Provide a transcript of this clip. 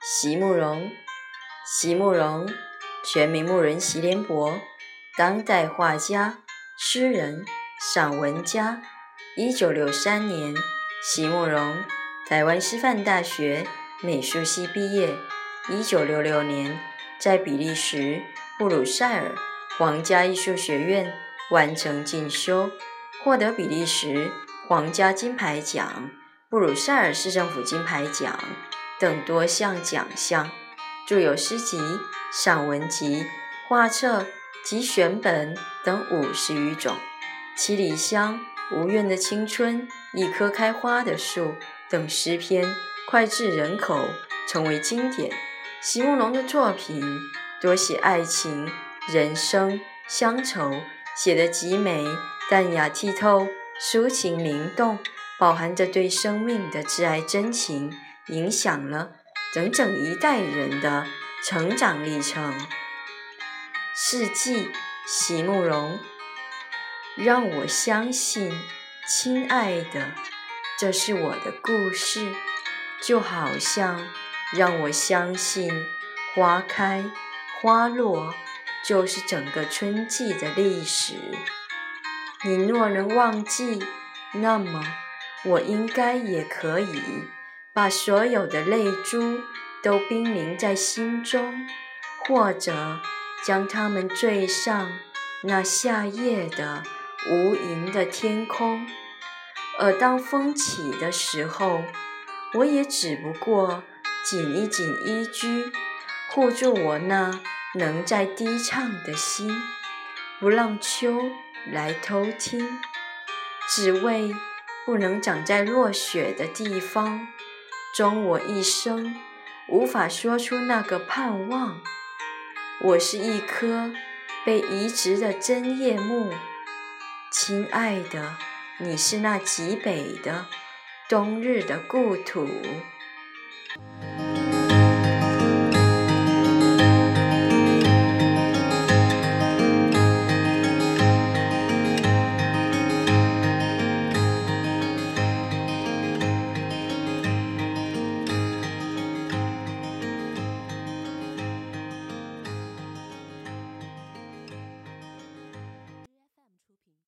席慕容，席慕容，全名慕人席联博，当代画家、诗人、散文家。一九六三年，席慕容台湾师范大学美术系毕业。一九六六年，在比利时布鲁塞尔皇家艺术学院完成进修，获得比利时皇家金牌奖、布鲁塞尔市政府金牌奖。等多项奖项，著有诗集、散文集、画册及选本等五十余种，《七里香》《无怨的青春》《一棵开花的树》等诗篇脍炙人口，成为经典。席慕容的作品多写爱情、人生、乡愁，写得极美、淡雅剔透、抒情灵动，饱含着对生命的挚爱真情。影响了整整一代人的成长历程。世纪，席慕容，让我相信，亲爱的，这是我的故事，就好像让我相信，花开花落就是整个春季的历史。你若能忘记，那么我应该也可以。把所有的泪珠都冰凌在心中，或者将它们坠上那夏夜的无垠的天空。而当风起的时候，我也只不过紧一紧衣裾，护住我那能在低唱的心，不让秋来偷听，只为不能长在落雪的地方。终我一生无法说出那个盼望。我是一棵被移植的针叶木，亲爱的，你是那极北的冬日的故土。